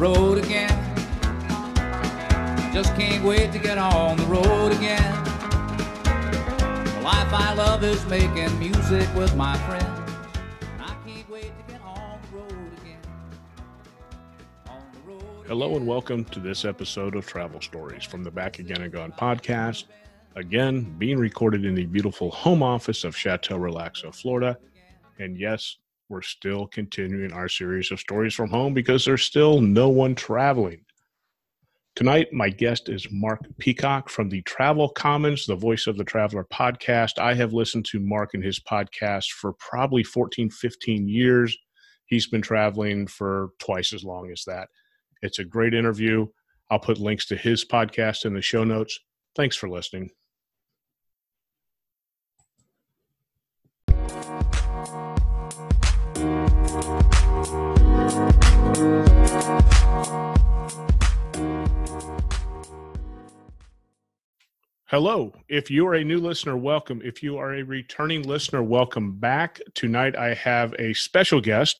road again. Just can't wait to get on the road again. The life I love is making music with my friends. Hello and welcome to this episode of Travel Stories from the Back Again and Gone podcast. Again, being recorded in the beautiful home office of Chateau Relaxo, Florida. And yes, we're still continuing our series of stories from home because there's still no one traveling. Tonight, my guest is Mark Peacock from the Travel Commons, the Voice of the Traveler podcast. I have listened to Mark and his podcast for probably 14, 15 years. He's been traveling for twice as long as that. It's a great interview. I'll put links to his podcast in the show notes. Thanks for listening. Hello. If you are a new listener, welcome. If you are a returning listener, welcome back. Tonight I have a special guest,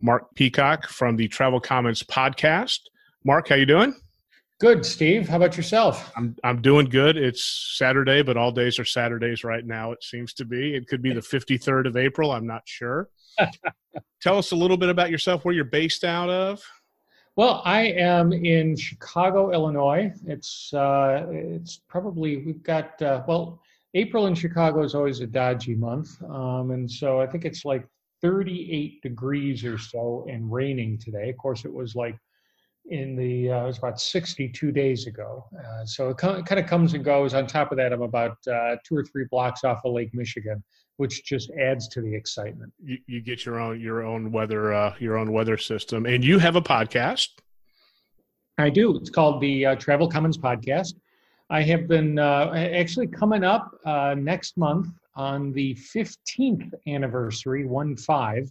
Mark Peacock from the Travel Commons podcast. Mark, how you doing? Good, Steve. How about yourself? I'm I'm doing good. It's Saturday, but all days are Saturdays right now. It seems to be. It could be the 53rd of April. I'm not sure. Tell us a little bit about yourself. Where you're based out of? Well, I am in Chicago, Illinois. It's uh, it's probably we've got uh, well, April in Chicago is always a dodgy month, um, and so I think it's like 38 degrees or so and raining today. Of course, it was like in the uh, it was about 62 days ago. Uh, so it kind of comes and goes. On top of that, I'm about uh, two or three blocks off of Lake Michigan, which just adds to the excitement. You, you get your own your own weather uh, your own weather system, and you have a podcast. I do. It's called the uh, Travel Commons Podcast. I have been uh, actually coming up uh, next month on the 15th anniversary, one five,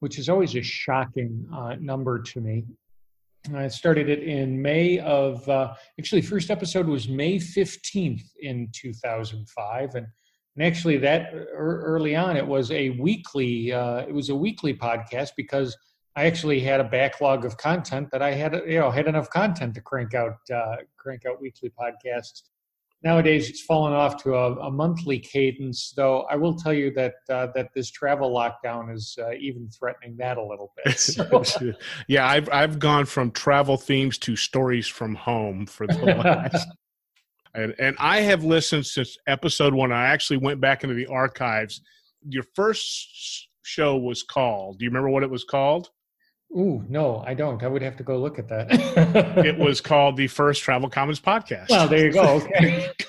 which is always a shocking uh, number to me. I started it in May of, uh, actually, first episode was May 15th in 2005. And, and actually, that early on, it was a weekly, uh, it was a weekly podcast because I actually had a backlog of content that I had, you know, had enough content to crank out, uh, crank out weekly podcasts nowadays it's fallen off to a, a, monthly cadence though i will tell you that uh, that this travel lockdown is uh, even threatening that a little bit so. yeah i've i've gone from travel themes to stories from home for the last and and i have listened since episode 1 i actually went back into the archives your first show was called do you remember what it was called Ooh, no, I don't. I would have to go look at that. it was called the first Travel Commons podcast. Well, there you go. Okay.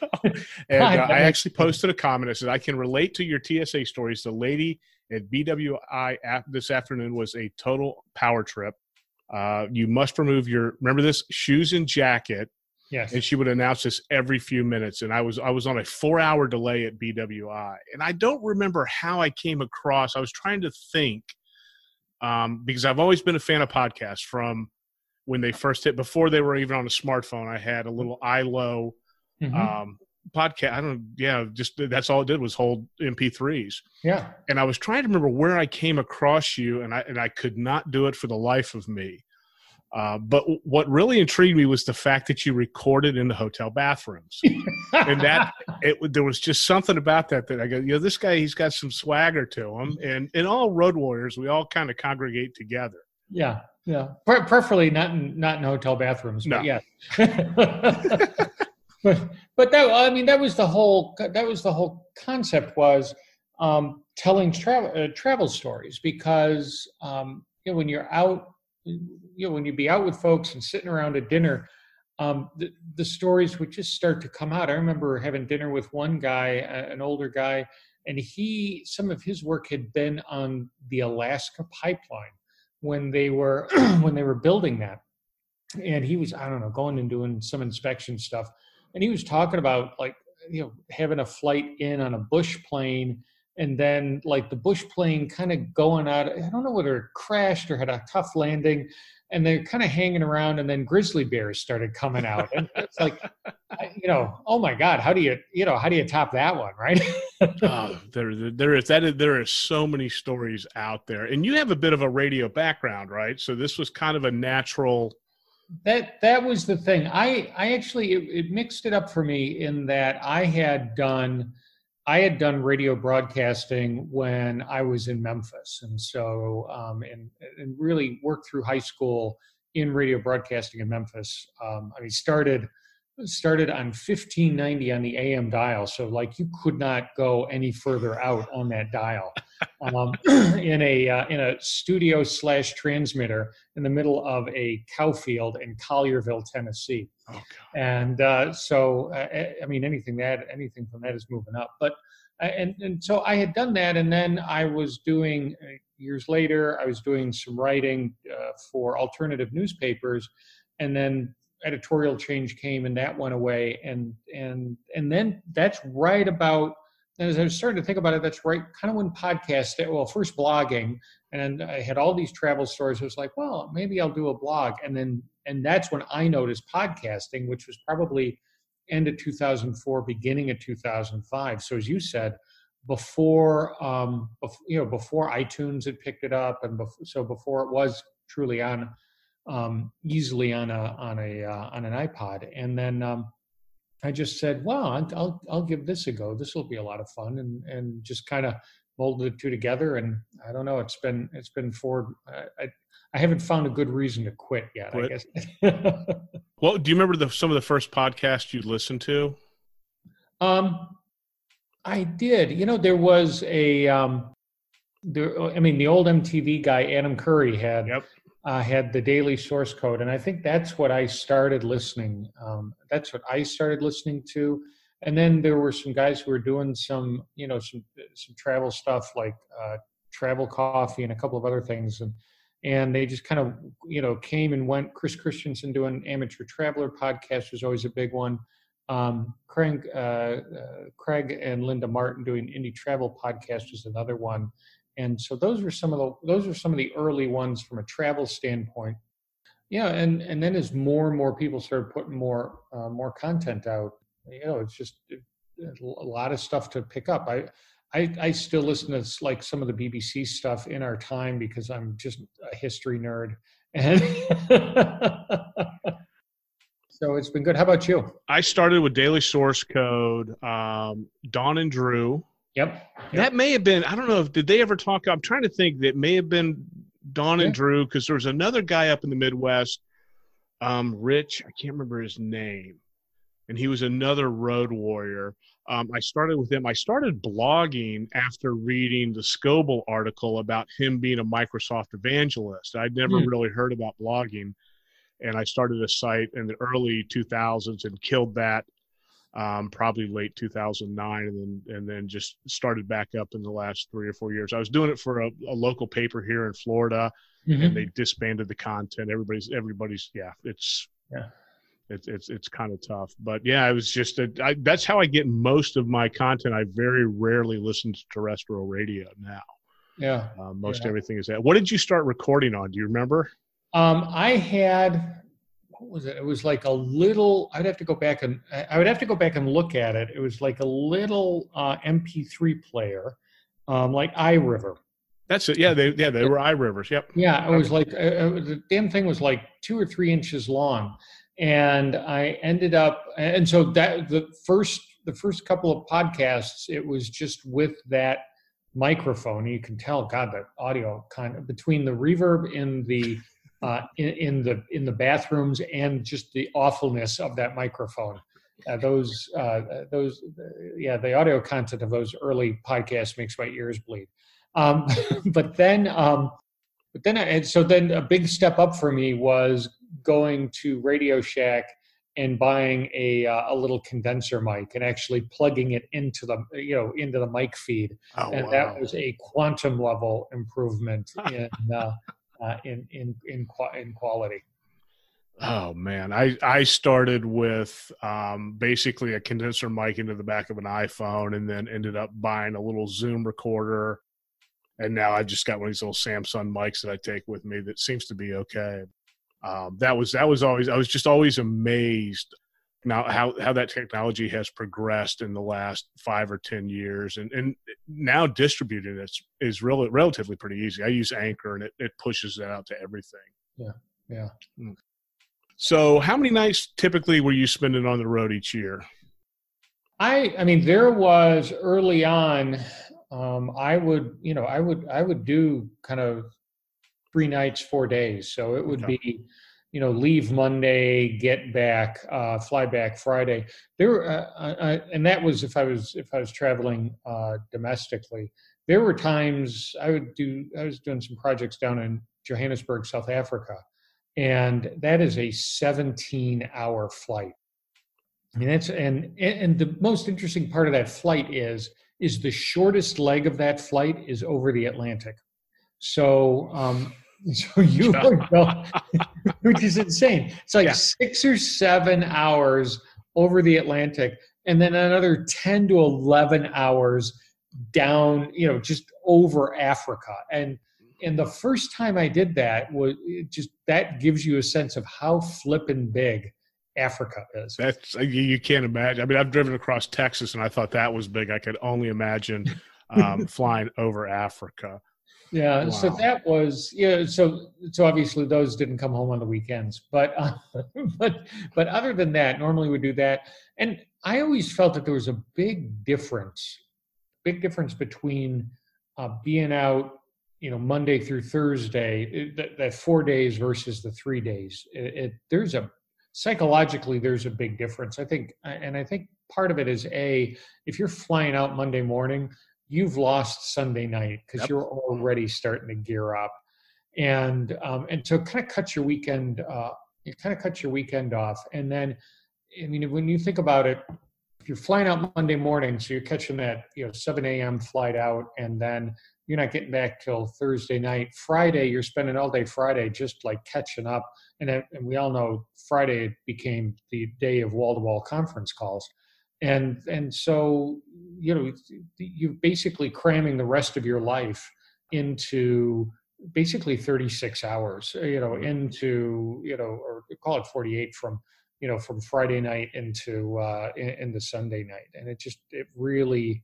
And uh, I actually posted a comment. I said, I can relate to your TSA stories. The lady at BWI this afternoon was a total power trip. Uh, you must remove your, remember this, shoes and jacket. Yes. And she would announce this every few minutes. And I was I was on a four hour delay at BWI. And I don't remember how I came across. I was trying to think um, because I've always been a fan of podcasts from when they first hit before they were even on a smartphone. I had a little iLo mm-hmm. um, podcast. I don't, yeah, just that's all it did was hold MP3s. Yeah, and I was trying to remember where I came across you, and I and I could not do it for the life of me. Uh, but what really intrigued me was the fact that you recorded in the hotel bathrooms, and that it, there was just something about that that I go, you know, this guy he's got some swagger to him, and in all road warriors we all kind of congregate together. Yeah, yeah, Pre- preferably not in not in hotel bathrooms, no. but yeah. but but that I mean that was the whole that was the whole concept was um, telling travel uh, travel stories because um, you know when you're out you know when you'd be out with folks and sitting around at dinner um, the, the stories would just start to come out. I remember having dinner with one guy an older guy and he some of his work had been on the alaska pipeline when they were when they were building that. And he was i don't know going and doing some inspection stuff. And he was talking about like you know having a flight in on a bush plane and then like the bush plane kind of going out i don't know whether it crashed or had a tough landing and they're kind of hanging around and then grizzly bears started coming out and it's like you know oh my god how do you you know how do you top that one right oh, there there is that is, there are so many stories out there and you have a bit of a radio background right so this was kind of a natural that that was the thing. I I actually it, it mixed it up for me in that I had done I had done radio broadcasting when I was in Memphis, and so um, and and really worked through high school in radio broadcasting in Memphis. Um, I mean, started started on 1590 on the AM dial, so like you could not go any further out on that dial. Um, in a uh, in a studio slash transmitter in the middle of a cow field in Collierville, Tennessee. Oh, and uh, so, uh, I mean, anything that anything from that is moving up. But uh, and and so I had done that, and then I was doing uh, years later. I was doing some writing uh, for alternative newspapers, and then editorial change came and that went away and and and then that's right about and as I was starting to think about it, that's right, kind of when podcast, well, first blogging, and I had all these travel stories. I was like, well, maybe I'll do a blog, and then and that's when I noticed podcasting, which was probably end of 2004, beginning of 2005. So as you said, before um, before, you know before iTunes had picked it up, and so before it was truly on um, easily on a on a uh, on an iPod, and then um, I just said, "Well, I'll I'll give this a go. This will be a lot of fun," and and just kind of molded the two together. And I don't know, it's been it's been for I I haven't found a good reason to quit yet. Quit. I guess. well, do you remember the, some of the first podcasts you listened to? Um, I did. You know, there was a um, there. I mean, the old MTV guy Adam Curry had yep uh, had the daily source code, and I think that's what I started listening. Um, that's what I started listening to, and then there were some guys who were doing some, you know, some some travel stuff like uh, travel coffee and a couple of other things, and and they just kind of, you know, came and went. Chris Christensen doing amateur traveler podcast was always a big one. Um, Craig, uh, uh Craig and Linda Martin doing indie travel podcast was another one and so those were some of the those were some of the early ones from a travel standpoint yeah and and then as more and more people started putting more uh, more content out you know it's just a lot of stuff to pick up i I, I still listen to like some of the BBC stuff in our time because I'm just a history nerd. And so it's been good. How about you? I started with Daily Source Code, um, Dawn and Drew, Yep. yep. That may have been, I don't know if, did they ever talk? I'm trying to think that may have been Dawn and Drew because there was another guy up in the Midwest, um, Rich, I can't remember his name. And he was another road warrior. Um, I started with him. I started blogging after reading the Scoble article about him being a Microsoft evangelist. I'd never mm. really heard about blogging. And I started a site in the early 2000s and killed that um, probably late 2009, and then and then just started back up in the last three or four years. I was doing it for a, a local paper here in Florida, mm-hmm. and they disbanded the content. Everybody's everybody's yeah, it's yeah. It's it's it's kind of tough, but yeah, it was just a, I, that's how I get most of my content. I very rarely listen to terrestrial radio now. Yeah, uh, most yeah. everything is that. What did you start recording on? Do you remember? Um, I had what was it? It was like a little. I'd have to go back and I would have to go back and look at it. It was like a little uh, MP3 player, um, like iRiver. That's it. Yeah, they yeah they were iRivers. Yep. Yeah, it was like uh, uh, the damn thing was like two or three inches long, and I ended up and so that the first the first couple of podcasts it was just with that microphone. You can tell, God, the audio kind of between the reverb in the uh, in, in, the in the bathrooms and just the awfulness of that microphone. Uh, those uh, those yeah, the audio content of those early podcasts makes my ears bleed. Um, but then um, but then I, and so then a big step up for me was going to Radio Shack and buying a uh, a little condenser mic and actually plugging it into the you know into the mic feed oh, and wow. that was a quantum level improvement in uh, uh, in in in in quality. Oh man, I I started with um, basically a condenser mic into the back of an iPhone, and then ended up buying a little Zoom recorder, and now I've just got one of these little Samsung mics that I take with me that seems to be okay. Um, that was that was always I was just always amazed now how how that technology has progressed in the last five or ten years and and now distributing it is really relatively pretty easy i use anchor and it, it pushes that out to everything yeah yeah hmm. So, how many nights typically were you spending on the road each year? I, I mean, there was early on. Um, I would, you know, I would, I would do kind of three nights, four days. So it would okay. be, you know, leave Monday, get back, uh, fly back Friday. There, uh, I, and that was if I was if I was traveling uh, domestically. There were times I would do. I was doing some projects down in Johannesburg, South Africa, and that is a 17-hour flight. I mean, that's and and the most interesting part of that flight is is the shortest leg of that flight is over the Atlantic. So um, so you would go, which is insane. It's like yeah. six or seven hours over the Atlantic, and then another 10 to 11 hours down, you know, just over Africa. And and the first time I did that was just that gives you a sense of how flippin' big Africa is. That's you can't imagine. I mean, I've driven across Texas, and I thought that was big. I could only imagine um, flying over Africa. Yeah, wow. so that was yeah. So so obviously those didn't come home on the weekends, but uh, but but other than that, normally we do that. And I always felt that there was a big difference, big difference between uh, being out, you know, Monday through Thursday, that, that four days versus the three days. It, it, there's a psychologically there's a big difference. I think, and I think part of it is a if you're flying out Monday morning you've lost Sunday night because yep. you're already starting to gear up, and um, and so kind of cut your weekend. Uh, you kind of cut your weekend off, and then I mean when you think about it, if you're flying out Monday morning, so you're catching that you know 7 a.m. flight out, and then you're not getting back till Thursday night. Friday, you're spending all day Friday just like catching up, and, and we all know Friday became the day of wall-to-wall conference calls and and so you know you're basically cramming the rest of your life into basically 36 hours you know into you know or call it 48 from you know from friday night into uh into sunday night. And it just it really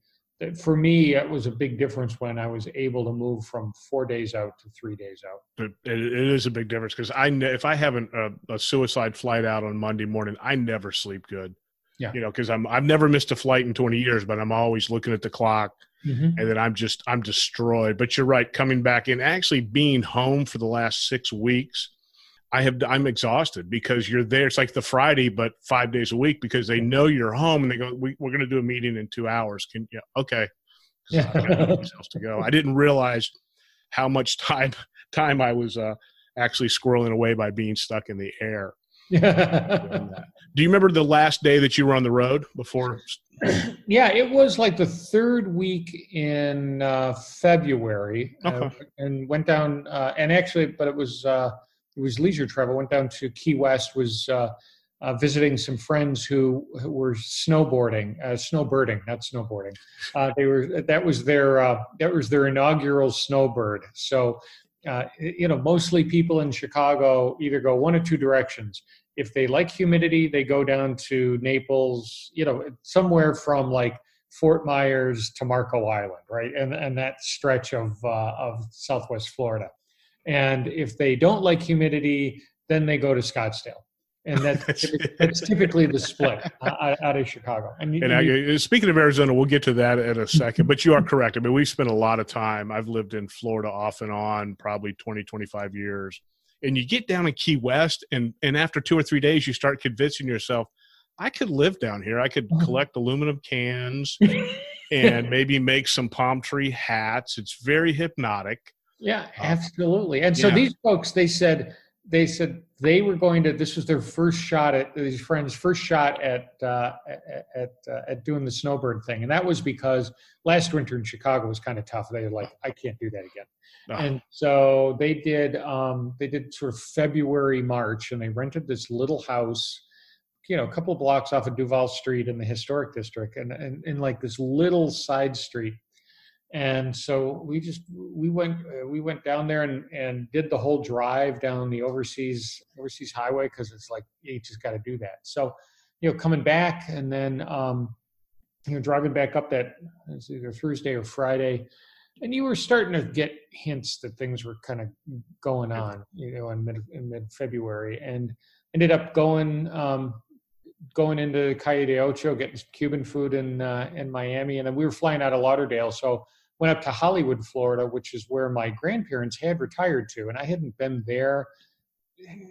for me it was a big difference when i was able to move from four days out to three days out. It, it is a big difference because i if i have a, a suicide flight out on monday morning i never sleep good yeah. You know, because I'm I've never missed a flight in 20 years, but I'm always looking at the clock, mm-hmm. and then I'm just I'm destroyed. But you're right, coming back in, actually being home for the last six weeks, I have I'm exhausted because you're there. It's like the Friday, but five days a week because they know you're home and they go, we, "We're going to do a meeting in two hours." Can yeah, okay. Yeah. else to go. I didn't realize how much time time I was uh, actually squirreling away by being stuck in the air. Do you remember the last day that you were on the road before? yeah, it was like the third week in uh, February, uh, okay. uh, and went down. Uh, and actually, but it was uh, it was leisure travel. Went down to Key West. Was uh, visiting some friends who, who were snowboarding, snowbirding, not snowboarding. they were that was their that was their inaugural snowbird. So. you know, mostly people in Chicago either go one or two directions if they like humidity, they go down to Naples, you know, somewhere from like Fort Myers to Marco Island, right? And and that stretch of uh, of Southwest Florida. And if they don't like humidity, then they go to Scottsdale. And that's, typically, that's typically the split out of Chicago. And, and I, speaking of Arizona, we'll get to that in a second. but you are correct. I mean, we spent a lot of time. I've lived in Florida off and on, probably 20, 25 years and you get down in Key West, and and after two or three days, you start convincing yourself, I could live down here. I could uh-huh. collect aluminum cans and maybe make some palm tree hats. It's very hypnotic. Yeah, uh, absolutely. And so yeah. these folks, they said they said they were going to. This was their first shot at these friends' first shot at uh, at uh, at doing the snowbird thing, and that was because last winter in Chicago was kind of tough. They were like, I can't do that again. Oh. And so they did um, they did sort of February March, and they rented this little house, you know, a couple of blocks off of Duval Street in the historic district, and and in like this little side street and so we just we went uh, we went down there and and did the whole drive down the overseas overseas highway because it's like you just got to do that. So you know coming back and then um you know driving back up that it's either thursday or friday and you were starting to get hints that things were kind of going on you know in mid in mid february and ended up going um, going into Calle de Ocho, getting Cuban food in uh, in Miami, and then we were flying out of Lauderdale, so went up to Hollywood, Florida, which is where my grandparents had retired to, and I hadn't been there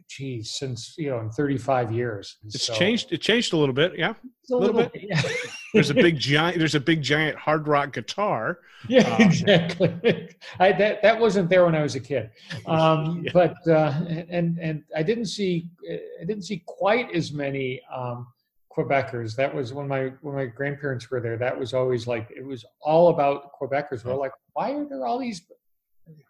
geez, since you know, in 35 years. It's so, changed. It changed a little bit. Yeah, a, a little, little, bit. bit yeah. there's a big giant. There's a big giant hard rock guitar. Yeah, um, exactly. I, that that wasn't there when I was a kid. Um, yeah. But uh, and and I didn't see I didn't see quite as many. Um, Quebecers. That was when my when my grandparents were there. That was always like it was all about Quebecers. We're like, why are there all these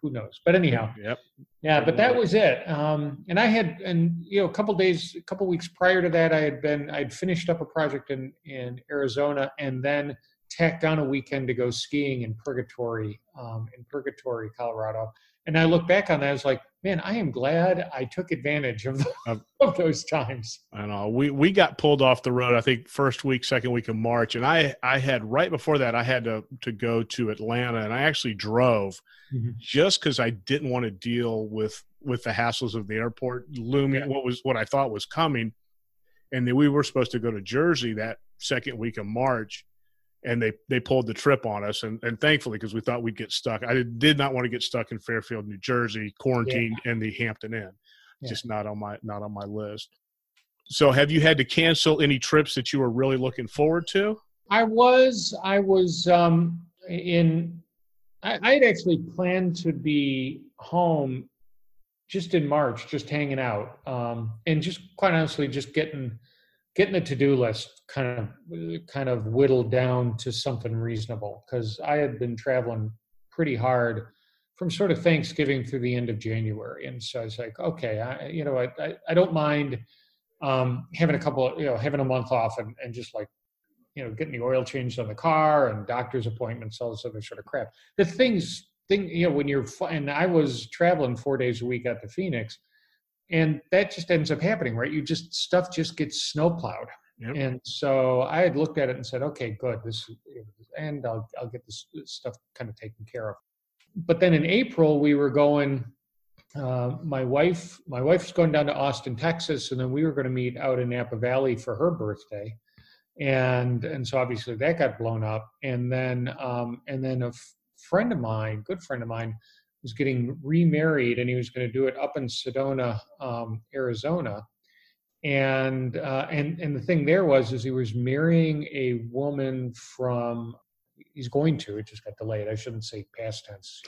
who knows? But anyhow, yep. Yeah, but that was it. Um, and I had, and you know, a couple days, a couple weeks prior to that, I had been, I'd finished up a project in in Arizona, and then tacked on a weekend to go skiing in Purgatory, um, in Purgatory, Colorado. And I look back on that, I was like, man, I am glad I took advantage of, the, of those times. I know we we got pulled off the road. I think first week, second week of March, and I I had right before that I had to to go to Atlanta, and I actually drove mm-hmm. just because I didn't want to deal with with the hassles of the airport looming. Yeah. What was what I thought was coming, and then we were supposed to go to Jersey that second week of March and they they pulled the trip on us. And, and thankfully because we thought we'd get stuck. I did, did not want to get stuck in fairfield new jersey quarantined yeah. in the hampton inn. Yeah. just not on my not on my list. So have you had to cancel any trips that you were really looking forward to? I was i was um in i i had actually planned to be home just in march just hanging out um and just quite honestly just getting getting the to-do list kind of kind of whittled down to something reasonable because I had been traveling pretty hard from sort of Thanksgiving through the end of January, and so I was like, okay, I, you know, I, I, I don't mind um, having a couple, you know, having a month off and, and just like, you know, getting the oil changed on the car and doctor's appointments, all this other sort of crap. The things, thing, you know, when you're, and I was traveling four days a week out to Phoenix and that just ends up happening right? You just stuff just gets snowplowed. Yep. and so i had looked at it and said okay good this and i'll, I'll get this stuff kind of taken care of. But then in april we were going uh, my wife my wife's going down to austin texas and then we were going to meet out in napa valley for her birthday. And and so obviously that got blown up. And then um, and then a f- friend of mine good friend of mine was getting remarried and he was going to do it up in Sedona, um, Arizona. And uh, and and the thing there was is he was marrying a woman from he's going to it just got delayed. I shouldn't say past tense.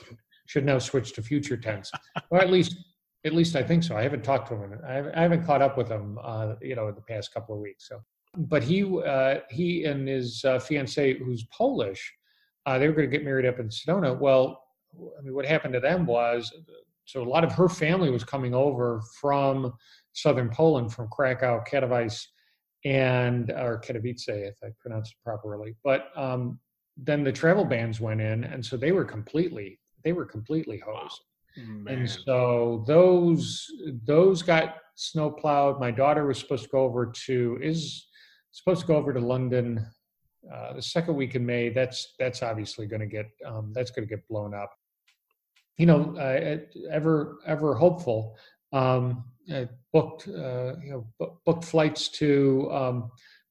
Should now switch to future tense. or at least at least I think so. I haven't talked to him. I haven't caught up with him. Uh, you know, in the past couple of weeks. So, but he uh, he and his uh, fiancee, who's Polish, uh, they were going to get married up in Sedona. Well, I mean, what happened to them was so a lot of her family was coming over from southern Poland, from Krakow, Katowice, and or Katowice, if I pronounce it properly. But um, then the travel bans went in, and so they were completely they were completely hosed. Wow. And so those those got snow plowed. My daughter was supposed to go over to is supposed to go over to London uh, the second week in May. That's that's obviously going to get um, that's going to get blown up you know, uh, ever ever hopeful. Um, booked uh, you know booked flights to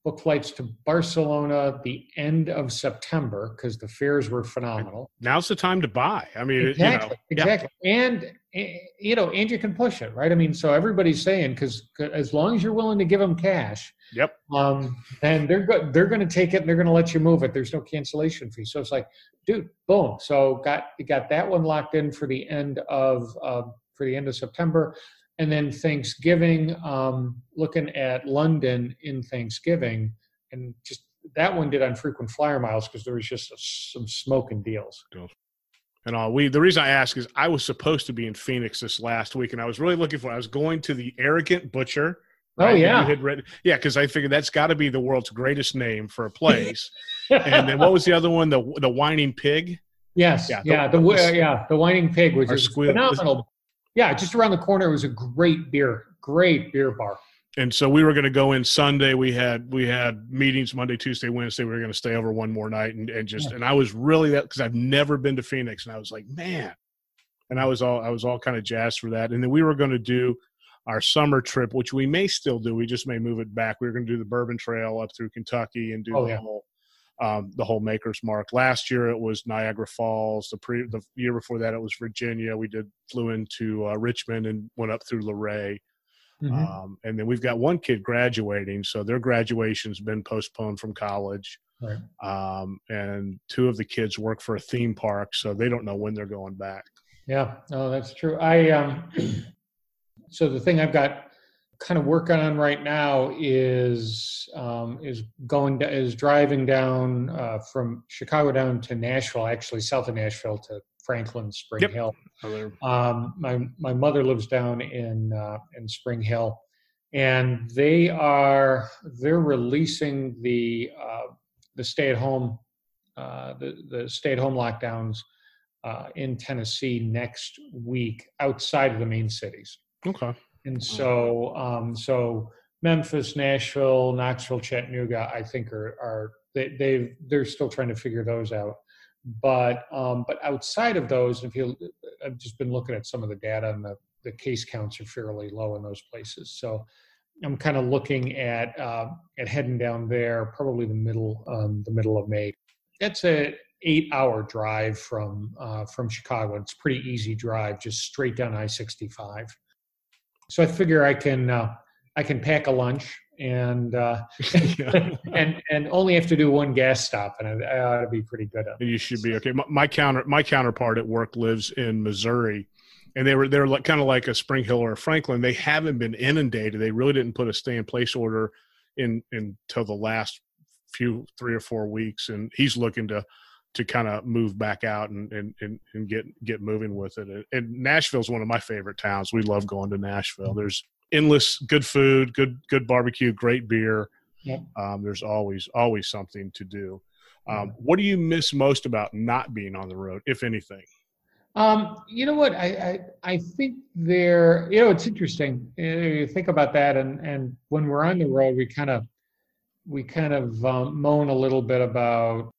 booked flights to Barcelona the end of September because the fares were phenomenal. Now's the time to buy. I mean, exactly, you know, exactly, yeah. and eh, you know, and you can push it, right? I mean, so everybody's saying because as long as you're willing to give them cash, Yep. Um, and they're go- they're going to take it and they're going to let you move it. There's no cancellation fee. So it's like, dude, boom. So got got that one locked in for the end of uh, for the end of September, and then Thanksgiving. Um, looking at London in Thanksgiving, and just that one did on frequent flyer miles because there was just a, some smoking deals. And all we the reason I ask is I was supposed to be in Phoenix this last week, and I was really looking for. I was going to the Arrogant Butcher Oh, right? Oh yeah, you had read, yeah, because I figured that's got to be the world's greatest name for a place. and then what was the other one? The the whining pig. Yes, yeah, the, yeah, the, uh, yeah, the whining pig, which is squeal. phenomenal. Yeah, just around the corner it was a great beer, great beer bar. And so we were going to go in Sunday. We had we had meetings Monday, Tuesday, Wednesday. We were going to stay over one more night and, and just yeah. and I was really that because I've never been to Phoenix and I was like, man, and I was all I was all kind of jazzed for that. And then we were going to do our summer trip, which we may still do. We just may move it back. We are going to do the Bourbon Trail up through Kentucky and do Oh, the yeah. whole um, the whole Maker's Mark. Last year it was Niagara Falls. The pre the year before that it was Virginia. We did flew into uh, Richmond and went up through Luray. Mhm. Um, and then we've got one kid graduating, so their graduation's been postponed from college. Right. Um, and two of the kids work for a theme park, so they don't know when they're going back. Yeah, no, that's true. I um, so the thing I've got kind of working on right now is um, is going to, is driving down uh, from Chicago down to Nashville, actually south of Nashville to Franklin Spring Yep. Hill. Um, my my mother lives down in uh, in Spring Hill, and they are they're releasing the uh, the stay at home uh, the the stay at home lockdowns uh, in Tennessee next week outside of the main cities. Okay. And so, um, so Memphis, Nashville, Knoxville, Chattanooga, I think are are they they they're still trying to figure those out. But um, but outside of those, if you, I've just been looking at some of the data, and the the case counts are fairly low in those places. So I'm kind of looking at uh, at heading down there, probably the middle um, the middle of May. That's a eight hour drive from uh, from Chicago. It's pretty easy drive, just straight down I-65. So I figure I can uh, I can pack a lunch and uh, and and only have to do one gas stop, and I, I ought to be pretty good at it. you should be okay. My, my counter, my counterpart at work lives in Missouri, and they were they're like kind of like a Spring Hill or a Franklin. They haven't been inundated. They really didn't put a stay in place order in until the last few three or four weeks, and he's looking to to kind of move back out and, and and and get get moving with it. And, and Nashville's one of my favorite towns. We love going to Nashville. There's endless good food, good good barbecue, great beer. Yep. Um, there's always always something to do. Um, what do you miss most about not being on the road, if anything? Um, you know what? I, I I think there. You know, it's interesting. Uh, You think about that, and and when we're on the road, we kind of we kind of um, moan a little bit about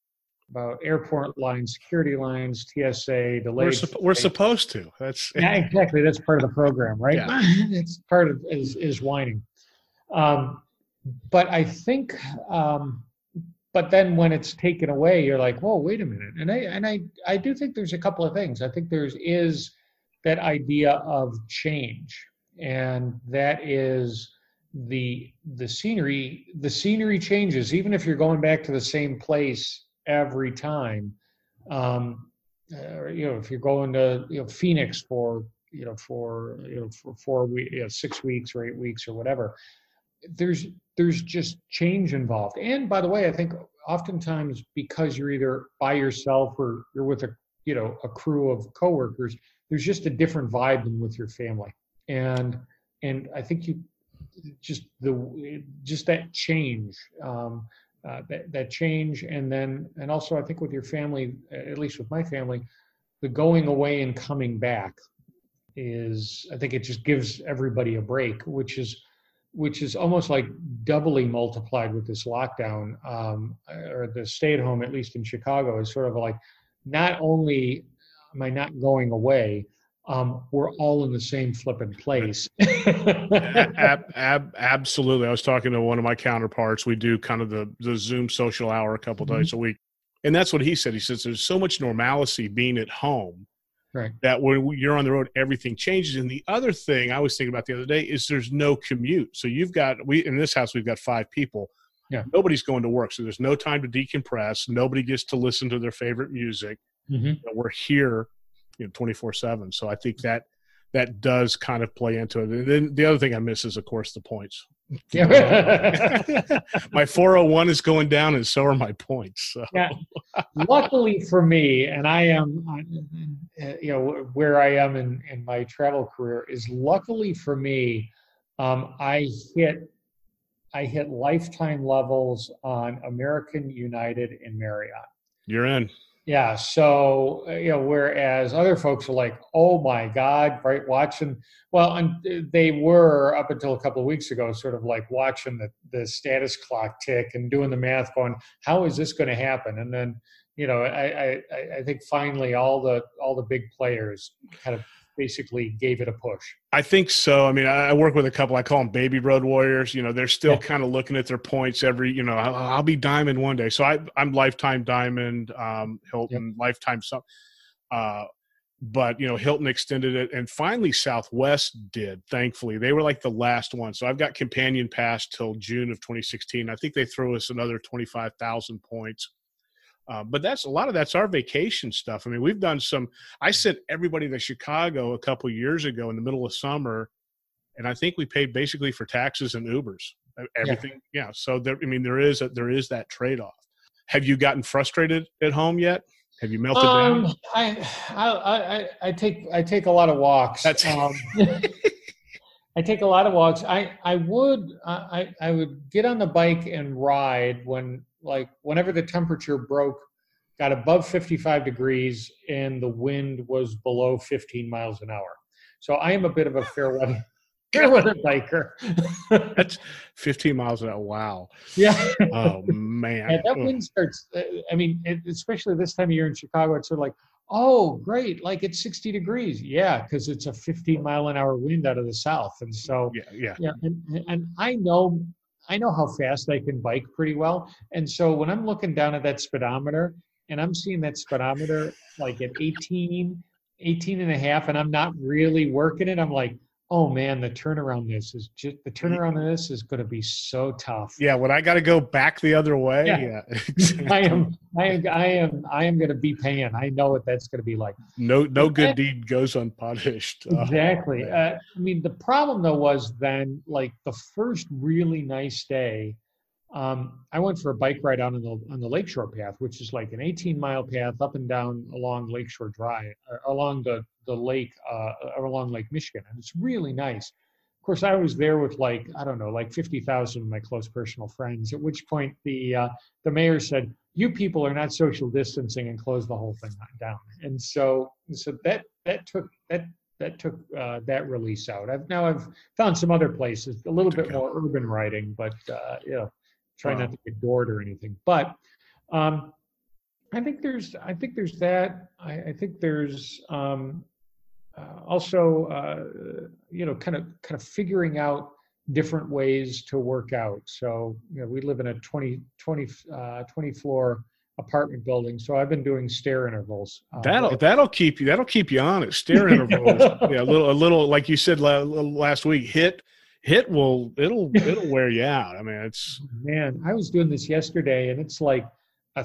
about airport lines, security lines, TSA We're, delays. supp- we're supposed to. That's Yeah, exactly. That's part of the program, right? Yeah. it's part of is is whining. Um, but I think, um, but then when it's taken away, you're like, whoa, wait a minute. And I and I I do think there's a couple of things. I think there's is that idea of change, and that is the the scenery. The scenery changes, even if you're going back to the same place every time. Um, uh, you know, if you're going to you know Phoenix for you know for you know for four you know, six weeks or eight weeks or whatever, there's there's just change involved. And by the way, I think oftentimes because you're either by yourself or you're with a you know a crew of coworkers, there's just a different vibe than with your family. And and I think you just the just that change. Um, uh, that, that change. And then and also i think with your family at least with my family the going away and coming back is i think it just gives everybody a break which is which is almost like doubly multiplied with this lockdown um, or the stay at home at least in chicago is sort of like not only am i not going away um, we're all in the same flipping place ab, ab, absolutely. I was talking to one of my counterparts. We do kind of the, the Zoom social hour a couple Mhm. days a week. And that's what he said. He says there's so much normalcy being at home Right. that when you're on the road, everything changes. And the other thing I was thinking about the other day is there's no commute. So you've got, we in this house, we've got five people. Yeah. Nobody's going to work. So there's no time to decompress. Nobody gets to listen to their favorite music. Mhm. we're here, you know, 24 seven. So I think that that does kind of play into it. And then the other thing I miss is, of course, the points. Yeah. my 401 is going down, and so are my points. So. Yeah. Luckily for me, and I am, uh, you know, where I am in, in my travel career is luckily for me, um, I hit, I hit lifetime levels on American United and Marriott. You're in. Yeah. So, uh, you know, whereas other folks are like, oh my God, right? Watching, well, and they were up until a couple of weeks ago, sort of like watching the, the status clock tick and doing the math, going, how is this going to happen? And then, you know, I, I- I think finally all the, all the big players kind of basically gave it a push. I think so. I mean, I, work with a couple. I call them baby road warriors. You know, they're still Yeah. kind of looking at their points every. You know, I'll, I'll be diamond one day. So I, I'm lifetime diamond, um, Hilton, lifetime some. Uh, but you know, Hilton extended it, and finally Southwest did. Thankfully, they were like the last one. So I've got companion pass till June of 2016. I think they threw us another 25,000 points. Uh, but that's a lot of that's our vacation stuff. I mean, we've done some. I sent everybody to Chicago a couple years ago in the middle of summer, and I think we paid basically for taxes and Ubers, everything. Yeah. so there, I mean, there is a, there is that trade off. Have you gotten frustrated at home yet? Have you melted down? Um, I, I, I, I take, I take a lot of walks. That's- um, I take a lot of walks. I, I would, I, I would get on the bike and ride when, like, whenever the temperature broke, got above 55 degrees and the wind was below 15 miles an hour. So I am a bit of a fair weather, fair weather biker. That's 15 miles an hour. Wow. yeah. Oh man. Yeah, that wind starts. uh, I mean, especially this time of year in Chicago, it's sort of like, oh, great, like it's 60 degrees. Yeah, because it's a 15 mile an hour wind out of the south, and so Yeah. Yeah. yeah, and, and I know, I know how fast I can bike pretty well, and so when I'm looking down at that speedometer and I'm seeing that speedometer like at 18, 18 and a half, and I'm not really working it, I'm like. Oh man, the turnaround this is just the turnaround of this is going to be so tough. Yeah. When I got to go back the other way. Yeah. Yeah. I am, I am, I am, I am going to be paying. I know what that's going to be like. no, no good deed goes unpunished. Oh, Exactly. man. Uh, I mean, the problem though was then, like the first really nice day, um, I went for a bike ride out on the on the Lakeshore Path, which is like an 18 mile path up and down along Lakeshore Drive, along the the lake, uh, along Lake Michigan, and it's really nice. Of course, I was there with like I don't know, like 50,000 of my close personal friends. At which point, the uh, the mayor said, "You people are not social distancing," and closed the whole thing down. And so, so that that took that that took uh, that release out. I've now I've found some other places, a little bit more urban riding, but uh, you know, try Wow. not to get bored or anything. But um, I think there's I think there's that. I, I think there's um, uh, also uh, you know kind of kind of figuring out different ways to work out. So you know we live in a 20 20 uh, 20 floor apartment building, so I've been doing stair intervals. uh, That'll that'll keep you that'll keep you honest. Stair intervals, yeah, a little a little like you said la- last week. Hit hit will it'll it'll wear you out. I mean, it's Man, I was doing this yesterday, and it's like a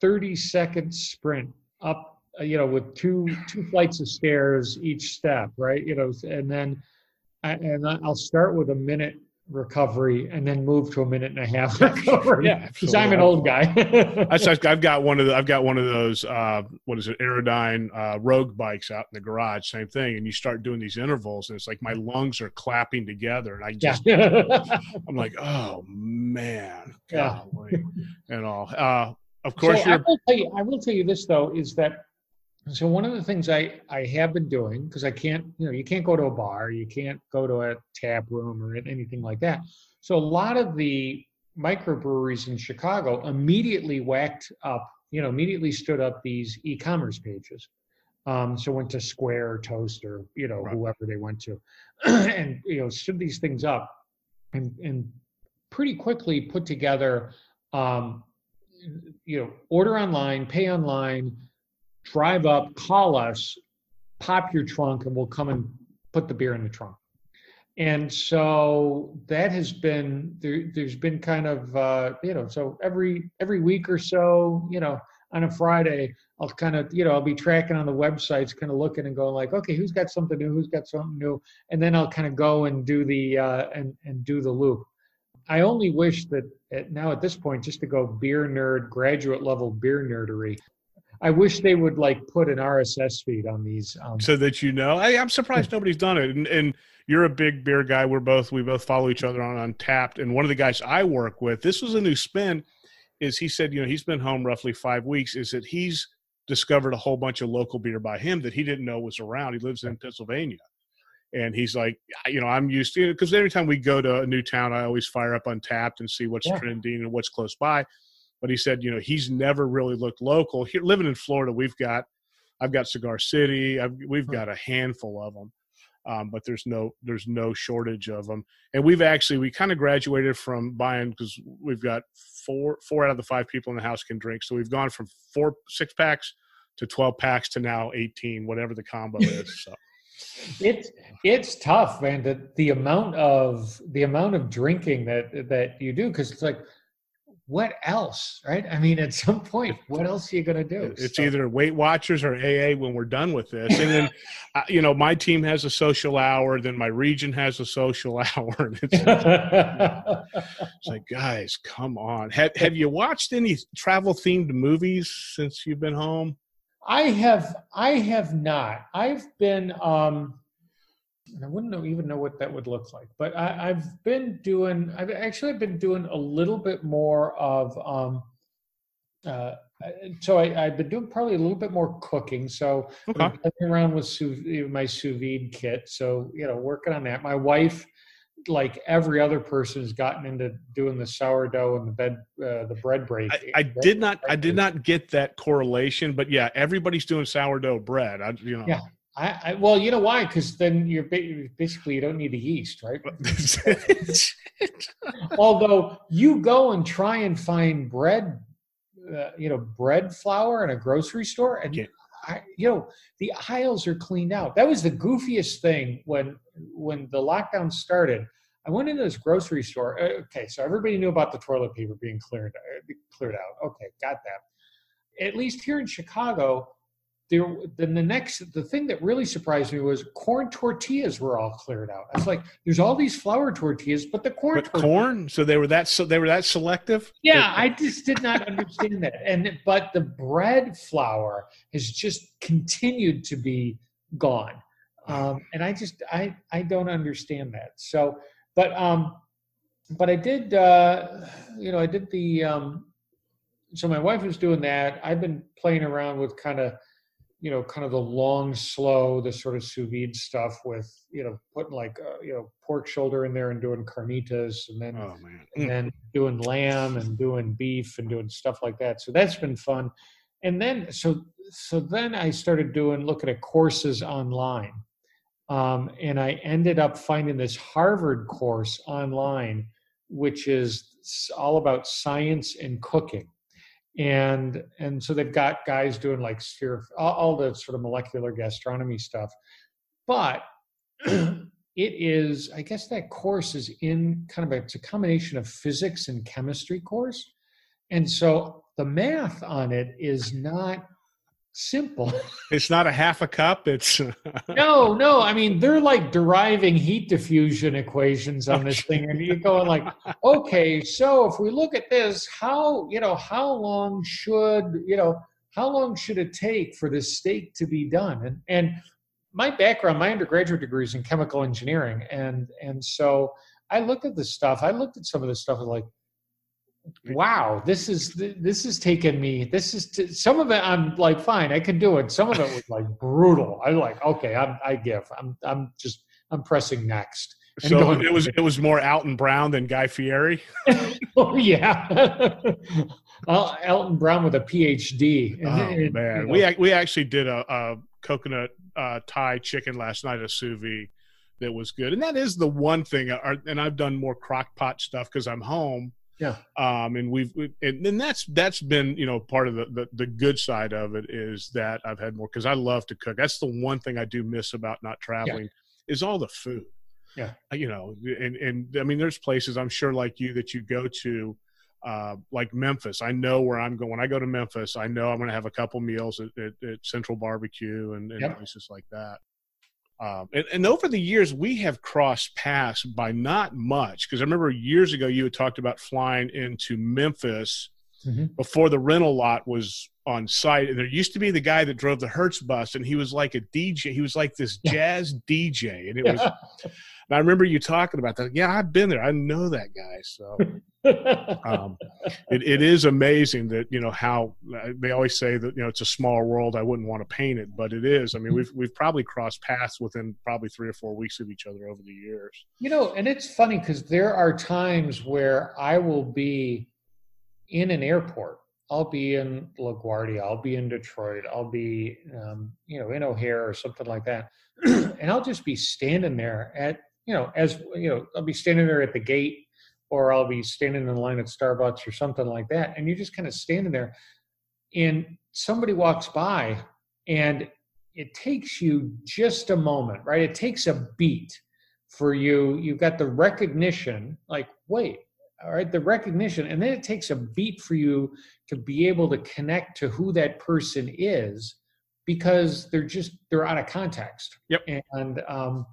30 second sprint up, you know, with two two flights of stairs each step, right? You know, and then I, and I'll start with a minute recovery, and then move to a minute and a half recovery. Yeah, because I'm an old guy. I've, got one of the, I've got one of those uh, what is it Airdyne uh, Rogue bikes out in the garage. Same thing, and you start doing these intervals, and it's like my lungs are clapping together, and I yeah. just I'm like, oh man, Yeah. and all. Uh, of course, so I will tell you. I will tell you this though is that. So one of the things I I have been doing because I can't you know you can't go to a bar you can't go to a tap room or anything like that. So a lot of the microbreweries in Chicago immediately whacked up you know immediately stood up these e-commerce pages. Um, so went to Square, Toast, or you know Right. whoever they went to, and you know stood these things up, and and pretty quickly put together um, you know, order online, pay online, drive up, call us, pop your trunk, and we'll come and put the beer in the trunk. And so that has been there. There's been kind of uh, you know, so every every week or so, you know, on a Friday, I'll kind of you know I'll be tracking on the websites, kind of looking and going like, okay, who's got something new? Who's got something new? And then I'll kind of go and do the uh, and and do the loop. I only wish that at, now at this point, just to go beer nerd, graduate level beer nerdery, I wish they would like put an RSS feed on these. Um, so that you know. I, I'm surprised nobody's done it. And, and you're a big beer guy. We're both we both follow each other on Untappd. And one of the guys I work with, this was a new spin. Is he said you know he's been home roughly five weeks. Is that he's discovered a whole bunch of local beer by him that he didn't know was around. He lives in Pennsylvania. And he's like, you know, I'm used to because every time we go to a new town, I always fire up Untappd and see what's Yeah. trending and what's close by. But he said, you know, he's never really looked local. Here, living in Florida, we've got I've got Cigar City. I've, we've got a handful of them, um, but there's no there's no shortage of them. And we've actually we kind of graduated from buying because we've got four four out of the five people in the house can drink. So we've gone from four six packs to twelve packs to now eighteen, whatever the combo is. So. it's it's tough, man. The the amount of the amount of drinking that that you do because it's like what else, right? I mean, at some point, what else are you going to do? It's so. either Weight Watchers or AA when we're done with this. And then, uh, you know, my team has a social hour, then my region has a social hour. It's, it's, like, guys, come on. Have, have you watched any travel themed movies since you've been home? I have, I have not. I've been, um, I wouldn't know, even know what that would look like. But I, have been doing. I've actually been doing a little bit more of. Um, uh, so I, have been doing probably a little bit more cooking. So okay. playing around with sous, my sous vide kit. So you know, working on that. My wife, like every other person, has gotten into doing the sourdough and the bed, uh, the bread break. I, I did not. I did not get that correlation, but yeah, everybody's doing sourdough bread. I, you know. Yeah. I, I, well, you know why? Because then you're basically you don't need the yeast, right? Although you go and try and find bread, uh, you know, bread flour in a grocery store, and yeah. I, you know the aisles are cleaned out. That was the goofiest thing when when the lockdown started. I went into this grocery store. Uh, okay, so everybody knew about the toilet paper being cleared uh, cleared out. Okay, got that. At least here in Chicago, there then the next the thing that really surprised me was corn tortillas were all cleared out. I was like, there's all these flour tortillas, but the corn but corn, so they were that so they were that selective? Yeah, I just did not understand that. And but the bread flour has just continued to be gone. Um, and I just I I don't understand that. So but um but I did uh you know I did the um so my wife was doing that. I've been playing around with kind of you know, kind of the long, slow, the sort of sous vide stuff with, you know, putting like, uh, you know, pork shoulder in there and doing carnitas and then, oh, man, and then doing lamb and doing beef and doing stuff like that. So that's been fun. And then, so, so then I started doing, looking at courses online. Um, and I ended up finding this Harvard course online, which is all about science and cooking and and so they've got guys doing like sphere all, all the sort of molecular gastronomy stuff. But it is i guess that course is in kind of a, it's a combination of physics and chemistry course. And so the math on it is not simple. It's not a half a cup. It's no, no. I mean, they're like deriving heat diffusion equations on this thing, and you're going like, okay, so if we look at this, how you know how long should you know how long should it take for this steak to be done? And and my background, my undergraduate degree is in chemical engineering, and and so I looked at this stuff. I looked at some of this stuff and like, wow this is this is taking me this is t- some of it i'm like fine i can do it. Some of it was like brutal. I'm like okay i'm i give. I'm i'm just i'm pressing next. So going, it was it was more Alton Brown than Guy Fieri. oh yeah, Alton Brown with a PhD. Oh man, we we actually did a, a coconut uh, Thai chicken last night, a sous vide that was good, and that is the one thing. Uh, and I've done more crock pot stuff because I'm home yeah. Um, and we've, and, and that's, that's been, you know, part of the, the, the good side of it is that I've had more, cause I love to cook. That's the one thing I do miss about not traveling yeah. is all the food. Yeah. Uh, you know, and, and I mean, there's places I'm sure like you that you go to, uh, like Memphis. I know where I'm going. When I go to Memphis, I know I'm going to have a couple meals at, at, at Central Barbecue and, and yep. places like that. Um, and, and, over the years, we have crossed paths by not much. Because I remember years ago, you had talked about flying into Memphis mm-hmm. before the rental lot was on site. And there used to be the guy that drove the Hertz bus, and he was like a DJ. He was like this jazz DJ, and it was. And I remember you talking about that. Yeah, I've been there. I know that guy. So um, it, it is amazing that you know how uh, they always say that you know it's a small world. I wouldn't want to paint it, but it is. I mean, we've we've probably crossed paths within probably three or four weeks of each other over the years. You know, and it's funny because there are times where I will be in an airport I'll be in LaGuardia, I'll be in Detroit, I'll be um, you know in O'Hare or something like that, and I'll just be standing there at you know as you know I'll be standing there at the gate, or I'll be standing in line at Starbucks or something like that, and you're just kind of standing there, and somebody walks by, and it takes you just a moment, right? It takes a beat for you. You've got the recognition, like wait all right the recognition and then it takes a beat for you to be able to connect to who that person is because they're just they're out of context yep and um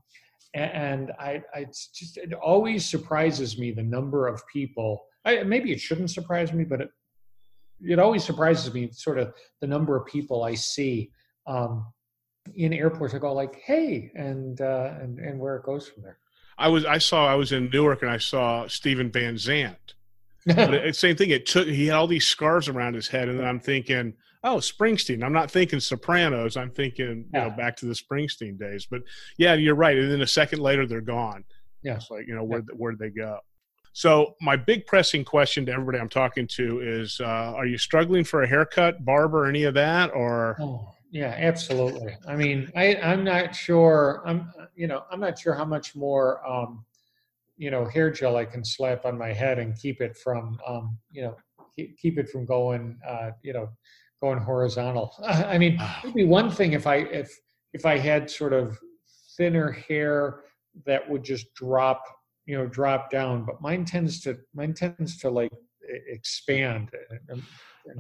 and i i it's just it always surprises me the number of people I, maybe it shouldn't surprise me but it it always surprises me sort of the number of people i see um in airports i go like hey and uh and and where it goes from there I was I saw I was in Newark and I saw Stephen Van Zandt. but it, same thing. It took he had all these scars around his head, and then I'm thinking, oh, Springsteen. I'm not thinking Sopranos. I'm thinking yeah. you know back to the Springsteen days. But yeah, you're right. And then a second later, they're gone. Yeah, it's like you know where yeah. where did they go? So my big pressing question to everybody I'm talking to is: uh, Are you struggling for a haircut, barber, any of that, or? Oh yeah, absolutely. I mean, I, I'm not sure. I'm, you know, I'm not sure how much more, um, you know, hair gel I can slap on my head and keep it from, um, you know, keep, keep it from going, uh, you know, going horizontal. I mean, ah. it'd be one thing if I if if I had sort of thinner hair that would just drop, you know, drop down. But mine tends to mine tends to like expand.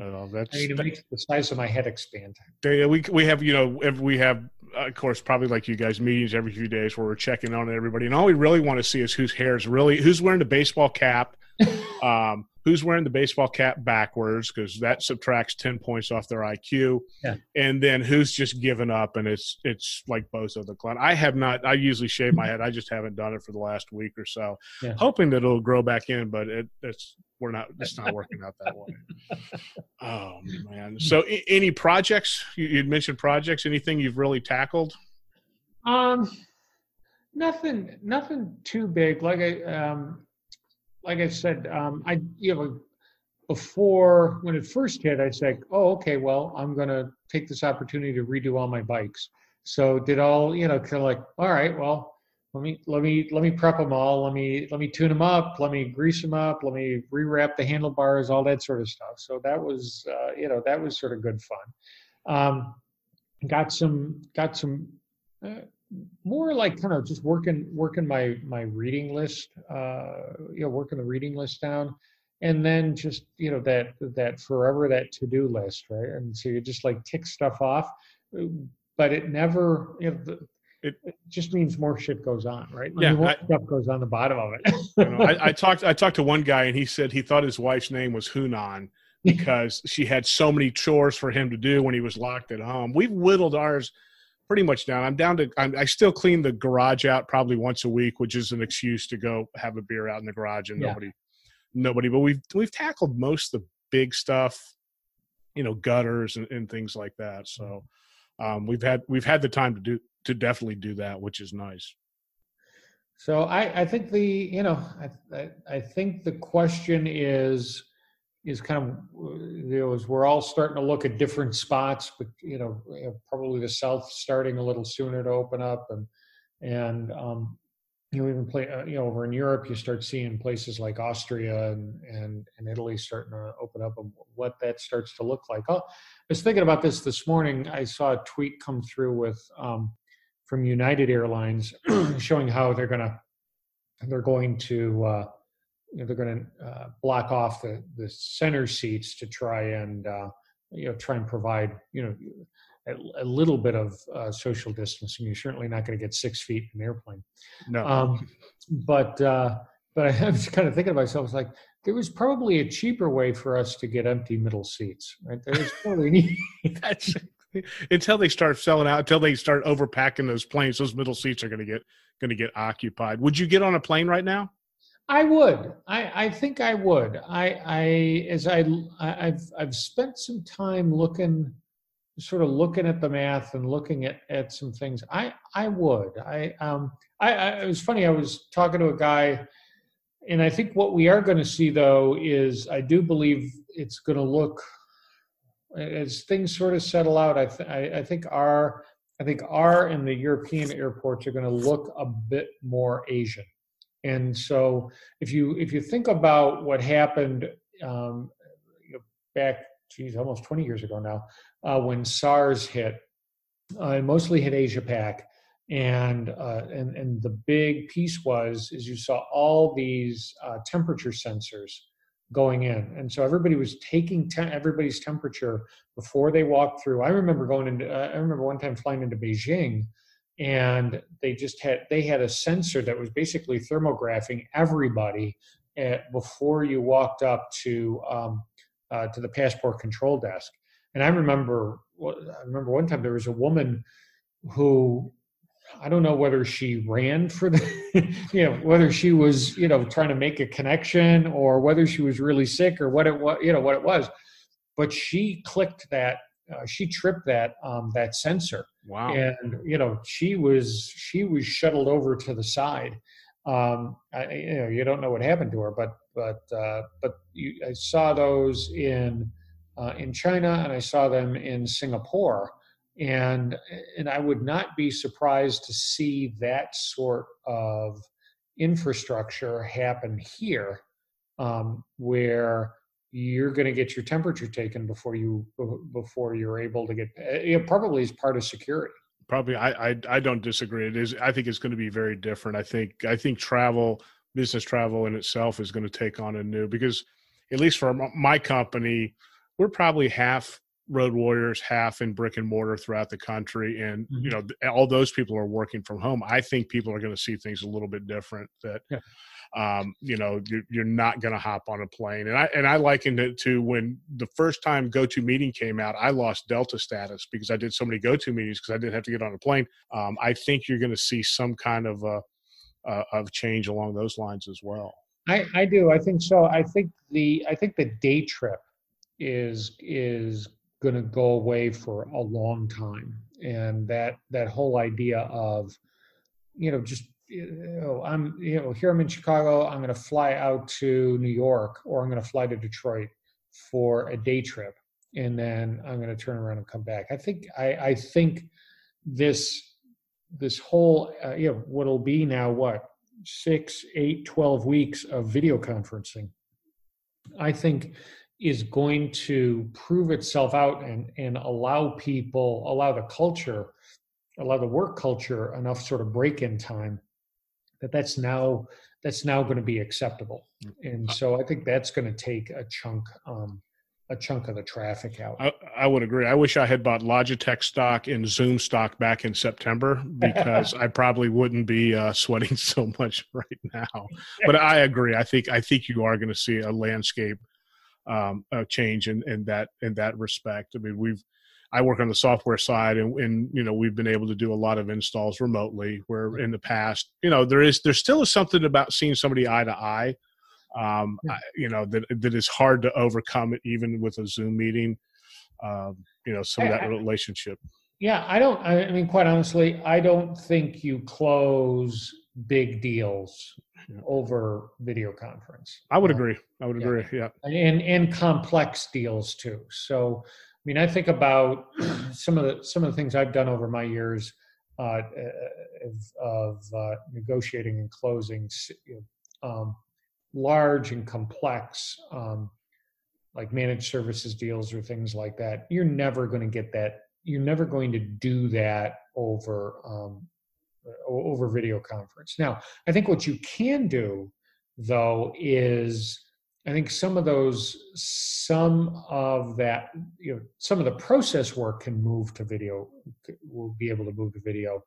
Oh, that's, I mean, it makes the size of my head expand. They, we we have you know we have of course probably like you guys meetings every few days where we're checking on everybody, and all we really want to see is whose hair is really who's wearing the baseball cap, um, who's wearing the baseball cap backwards because that subtracts ten points off their IQ, yeah. and then who's just given up and it's it's like both of the clown. I have not. I usually shave my head. I just haven't done it for the last week or so, yeah. hoping that it'll grow back in, but it, it's we're not it's not working out that way oh man so I- any projects you, would mentioned projects anything you've really tackled um nothing nothing too big like i um like i said um i you know before when it first hit i said oh okay well i'm gonna take this opportunity to redo all my bikes. So did all you know kind of like all right well let me let me let me prep them all. Let me let me tune them up. Let me grease them up. Let me rewrap the handlebars all that sort of stuff. So that was uh, you know that was sort of good fun. Um, got some got some uh, more like kind of just working working my my reading list uh, you know working the reading list down and then just you know that that forever that to-do list right and so you just like tick stuff off but it never you know the, it, it, just means more shit goes on, right? I yeah, mean, more I, stuff goes on the bottom of it. you know, I, I, talked. I talked to one guy, and he said he thought his wife's name was Hunan because she had so many chores for him to do when he was locked at home. We've whittled ours pretty much down. I'm down to. I'm, i still clean the garage out probably once a week, which is an excuse to go have a beer out in the garage and yeah. nobody, nobody. But we've we've tackled most of the big stuff, you know, gutters and, and things like that. So. Um, we've had we've had the time to do to definitely do that, which is nice. So I, I think the you know I, I, I think the question is is kind of you know as we're all starting to look at different spots, but you know probably the South starting a little sooner to open up and and um, you know even play uh, you know over in Europe you start seeing places like Austria and and, and Italy starting to open up and what that starts to look like. Oh, I was thinking about this this morning. I saw a tweet come through with um, from United Airlines showing how they're to they're going to uh, you know, they're going to uh, block off the the center seats to try and uh, you know try and provide you know a, a little bit of uh, social distancing. You're certainly not going to get six feet in an airplane. No. Um, but uh, but I was kind of thinking to myself, it's like there was probably a cheaper way for us to get empty middle seats. Right? There was probably. That's until they start selling out, until they start overpacking those planes, those middle seats are going to get going to get occupied. Would you get on a plane right now? I would. I, I think I would. I, I as I, I've I've spent some time looking, sort of looking at the math and looking at, at some things. I I would. I um I, I it was funny. I was talking to a guy, and I think what we are going to see though is I do believe it's going to look as things sort of settle out, I, th- I, I think our I think our and the European airports are going to look a bit more Asian. And so, if you if you think about what happened um, back, geez, almost 20 years ago now, uh, when SARS hit, uh, it mostly hit Asia Pac, and uh, and and the big piece was is you saw all these uh, temperature sensors going in. And so everybody was taking te- everybody's temperature before they walked through. I remember going into, uh, I remember one time flying into Beijing and they just had, they had a sensor that was basically thermographing everybody at, before you walked up to, um, uh, to the passport control desk. And I remember, I remember one time there was a woman who I don't know whether she ran for the, you know, whether she was, you know, trying to make a connection or whether she was really sick or what it was, you know, what it was. But she clicked that, uh, she tripped that, um, that sensor. Wow. And, you know, she was, she was shuttled over to the side. Um, I, you know, you don't know what happened to her, but, but, uh, but you, I saw those in, uh, in China and I saw them in Singapore and and I would not be surprised to see that sort of infrastructure happen here, um, where you're going to get your temperature taken before you before you're able to get it probably is part of security probably I, I i don't disagree it is i think it's going to be very different i think i think travel business travel in itself is going to take on a new because at least for my company we're probably half road warriors half in brick and mortar throughout the country and mm-hmm. you know all those people are working from home i think people are going to see things a little bit different that yeah. Um, you know you're, you're not going to hop on a plane. And i and i likened it to when the first time go to GoToMeeting came out i lost delta status because i did so many GoTo meetings because i didn't have to get on a plane. Um, i think you're going to see some kind of uh, of change along those lines as well. I, I do. I think so. I think the i think the day trip is is going to go away for a long time. And that that whole idea of you know just you know i'm you know here i'm in chicago. I'm going to fly out to new york or i'm going to fly to detroit for a day trip and then i'm going to turn around and come back. I think i i think this this whole uh, you know what'll be now what six eight 12 weeks of video conferencing i think is going to prove itself out and, and allow people, allow the culture, allow the work culture enough sort of break in time that that's now that's now going to be acceptable. And so I think that's going to take a chunk um, a chunk of the traffic out. I, I, would agree. I wish I had bought Logitech stock and Zoom stock back in September because I probably wouldn't be uh, sweating so much right now. But I agree. I think I think you are going to see a landscape um, a change in, in that in that respect. I mean, we've I work on the software side, and, and you know we've been able to do a lot of installs remotely. Where in the past, you know, there is there still is something about seeing somebody eye to eye, um, yeah. I, you know, that that is hard to overcome even with a Zoom meeting. Um, you know, some of that relationship. Yeah, I don't. I mean, quite honestly, I don't think you close big deals over video conference. I would uh, agree. I would agree. Yeah. And and complex deals too. So I mean, I think about some of the some of the things I've done over my years uh, of, of uh, negotiating and closing um, large and complex um, like managed services deals or things like that. You're never going to get that. You're never going to do that over um, over video conference. Now, I think what you can do though is I think some of those, some of that, you know, some of the process work can move to video, will be able to move to video,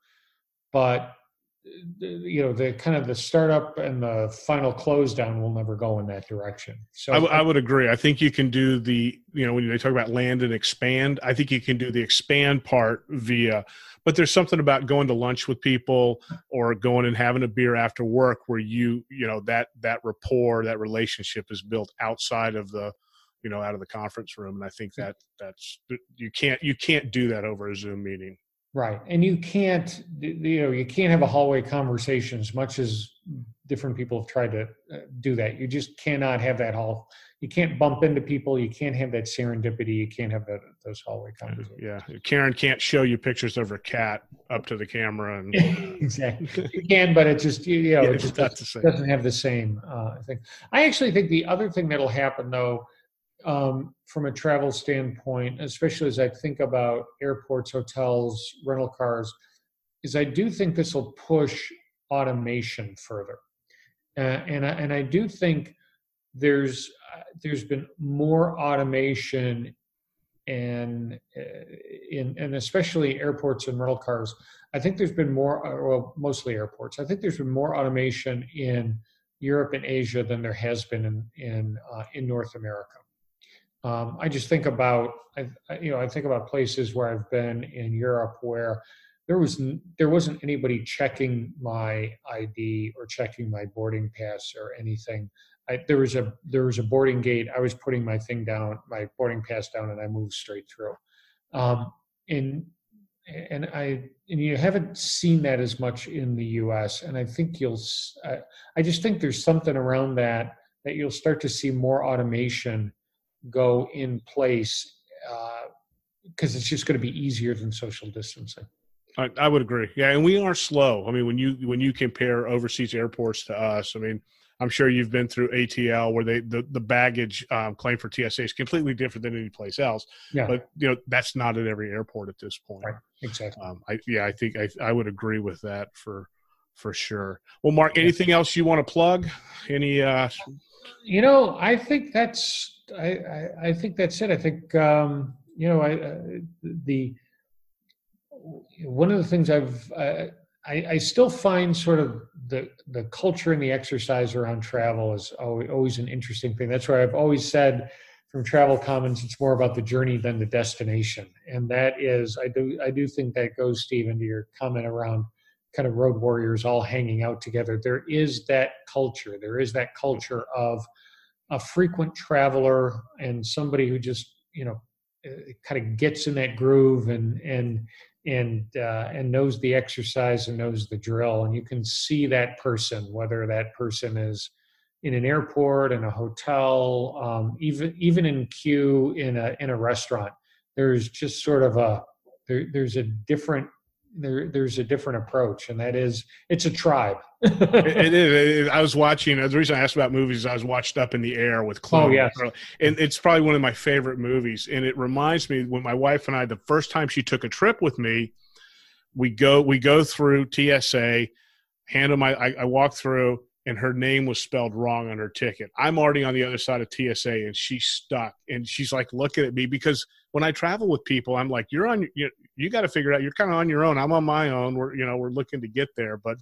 but you know the kind of the startup and the final close down will never go in that direction. So I, w- I would agree. I think you can do the you know when they talk about land and expand i think you can do the expand part via but there's something about going to lunch with people or going and having a beer after work where you you know that that rapport that relationship is built outside of the you know out of the conference room. And i think hmm. that that's you can't you can't do that over a zoom meeting Right. And you can't, you know, you can't have a hallway conversation as much as different people have tried to uh, do that. You just cannot have that hall. You can't bump into people. You can't have that serendipity. You can't have that, those hallway conversations. Yeah, Karen can't show you pictures of her cat up to the camera, and exactly you can, but it just you know Yeah, it just doesn't, doesn't have the same uh, thing. I actually think the other thing that'll happen though, um, from a travel standpoint, especially as I think about airports, hotels, rental cars, is I do think this will push automation further, uh, and I, and I do think there's uh, there's been more automation and uh, in and especially airports and rental cars. I think there's been more uh, well mostly airports. I think there's been more automation in europe and asia than there has been in in uh, in north america um, i just think about I, I- you know i think about places where i've been in europe where there was there wasn't anybody checking my id or checking my boarding pass or anything I, there was a there was a boarding gate. I was putting my thing down, my boarding pass down, and I moved straight through. Um, and and I and you haven't seen that as much in the U.S. And I think you'll. I just think there's something around that that you'll start to see more automation go in place because it's just going to be easier than social distancing. I, I would agree. Yeah, and we are slow. I mean, when you when you compare overseas airports to us, I mean, I'm sure you've been through ATL where they the the baggage um, claim for TSA is completely different than any place else. Yeah, But you know, that's not at every airport at this point. Right. exactly. Um, I yeah, I think I I would agree with that for for sure. Well, Mark, anything else you want to plug? Any uh You know, I think that's I, I, I think that's it. I think um, you know I uh, the one of the things I've uh, I, I still find sort of the the culture and the exercise around travel is always, always an interesting thing. That's why I've always said from Travel Commons, it's more about the journey than the destination, and that is I do I do think that goes Steve into your comment around kind of road warriors all hanging out together. There is that culture. There is that culture of a frequent traveler and somebody who just you know kind of gets in that groove and and and uh, and knows the exercise and knows the drill and you can see that person whether that person is in an airport in a hotel um, even even in queue in a in a restaurant there's just sort of a there, there's a different there, there's a different approach and that is it's a tribe it, it, I was watching. The reason I asked about movies I was watched Up in the Air with Chloe. Oh, yes. and it's probably one of my favorite movies. And it reminds me when my wife and I, the first time she took a trip with me, we go we go through TSA, hand them I, I, I walk through, and her name was spelled wrong on her ticket. I'm already on the other side of TSA, and she's stuck, and she's like looking at me because when I travel with people, I'm like, you're on you. You got to figure out. You're kind of on your own. I'm on my own. We're you know we're looking to get there, but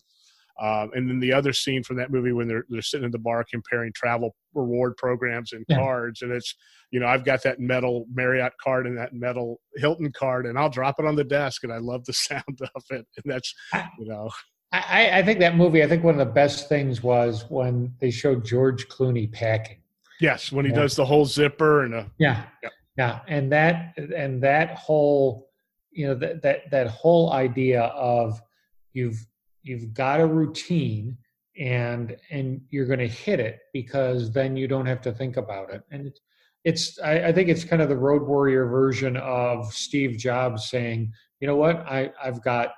um, and then the other scene from that movie when they're they're sitting in the bar comparing travel reward programs and Yeah. cards, and it's you know I've got that metal Marriott card and that metal Hilton card, and I'll drop it on the desk, and I love the sound of it, and that's you know I, I think that movie. I think one of the best things was when they showed George Clooney packing. yes when he Yeah. does the whole zipper and a, Yeah, Yep. yeah, and that and that whole, you know, that that that whole idea of you've you've got a routine and and you're going to hit it because then you don't have to think about it. And it's it's I, I think it's kind of the road warrior version of steve jobs saying you know what? I i've got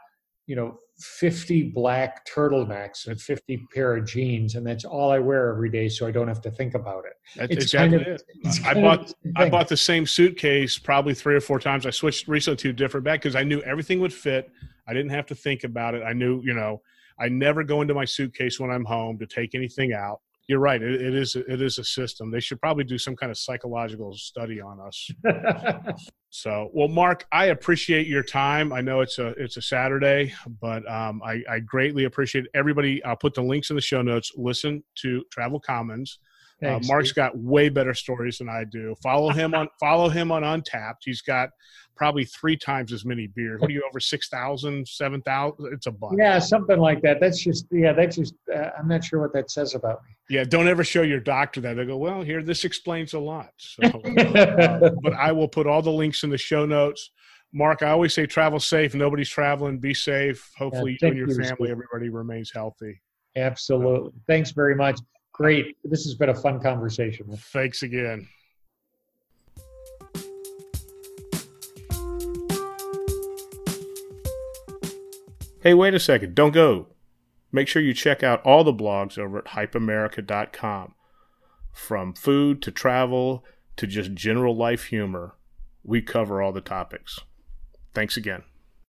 you know 50 black turtlenecks and 50 pair of jeans and that's all i wear every day so i don't have to think about it that's It's exactly kind of- it. It's I bought I bought the same suitcase probably three or four times. I switched recently to a different bag because I knew everything would fit. I didn't have to think about it. I knew, you know, I never go into my suitcase when I'm home to take anything out. You're right. It, it is it is a system. They should probably do some kind of psychological study on us. So, well, Mark, I appreciate your time. I know it's a it's a Saturday, but um, I, I greatly appreciate everybody. I'll put the links in the show notes. Listen to Travel Commons. Uh, Thanks, Mark's Steve. got way better stories than I do. Follow him on follow him on Untappd. He's got probably three times as many beers. What are you over 6,000, 7,000? It's a bunch. Yeah, something like that. That's just yeah. That's just uh, I'm not sure what that says about me. Yeah, don't ever show your doctor that. They go, well, here, this explains a lot. So, uh, but I will put all the links in the show notes. Mark, I always say travel safe. Nobody's traveling. Be safe. Hopefully, you and your you, family, Steve. everybody remains healthy. Absolutely. Thanks very much. Great. This has been a fun conversation. Thanks again. Hey, wait a second. Don't go. Make sure you check out all the blogs over at hypeamerica.com. From food to travel to just general life humor, we cover all the topics. Thanks again.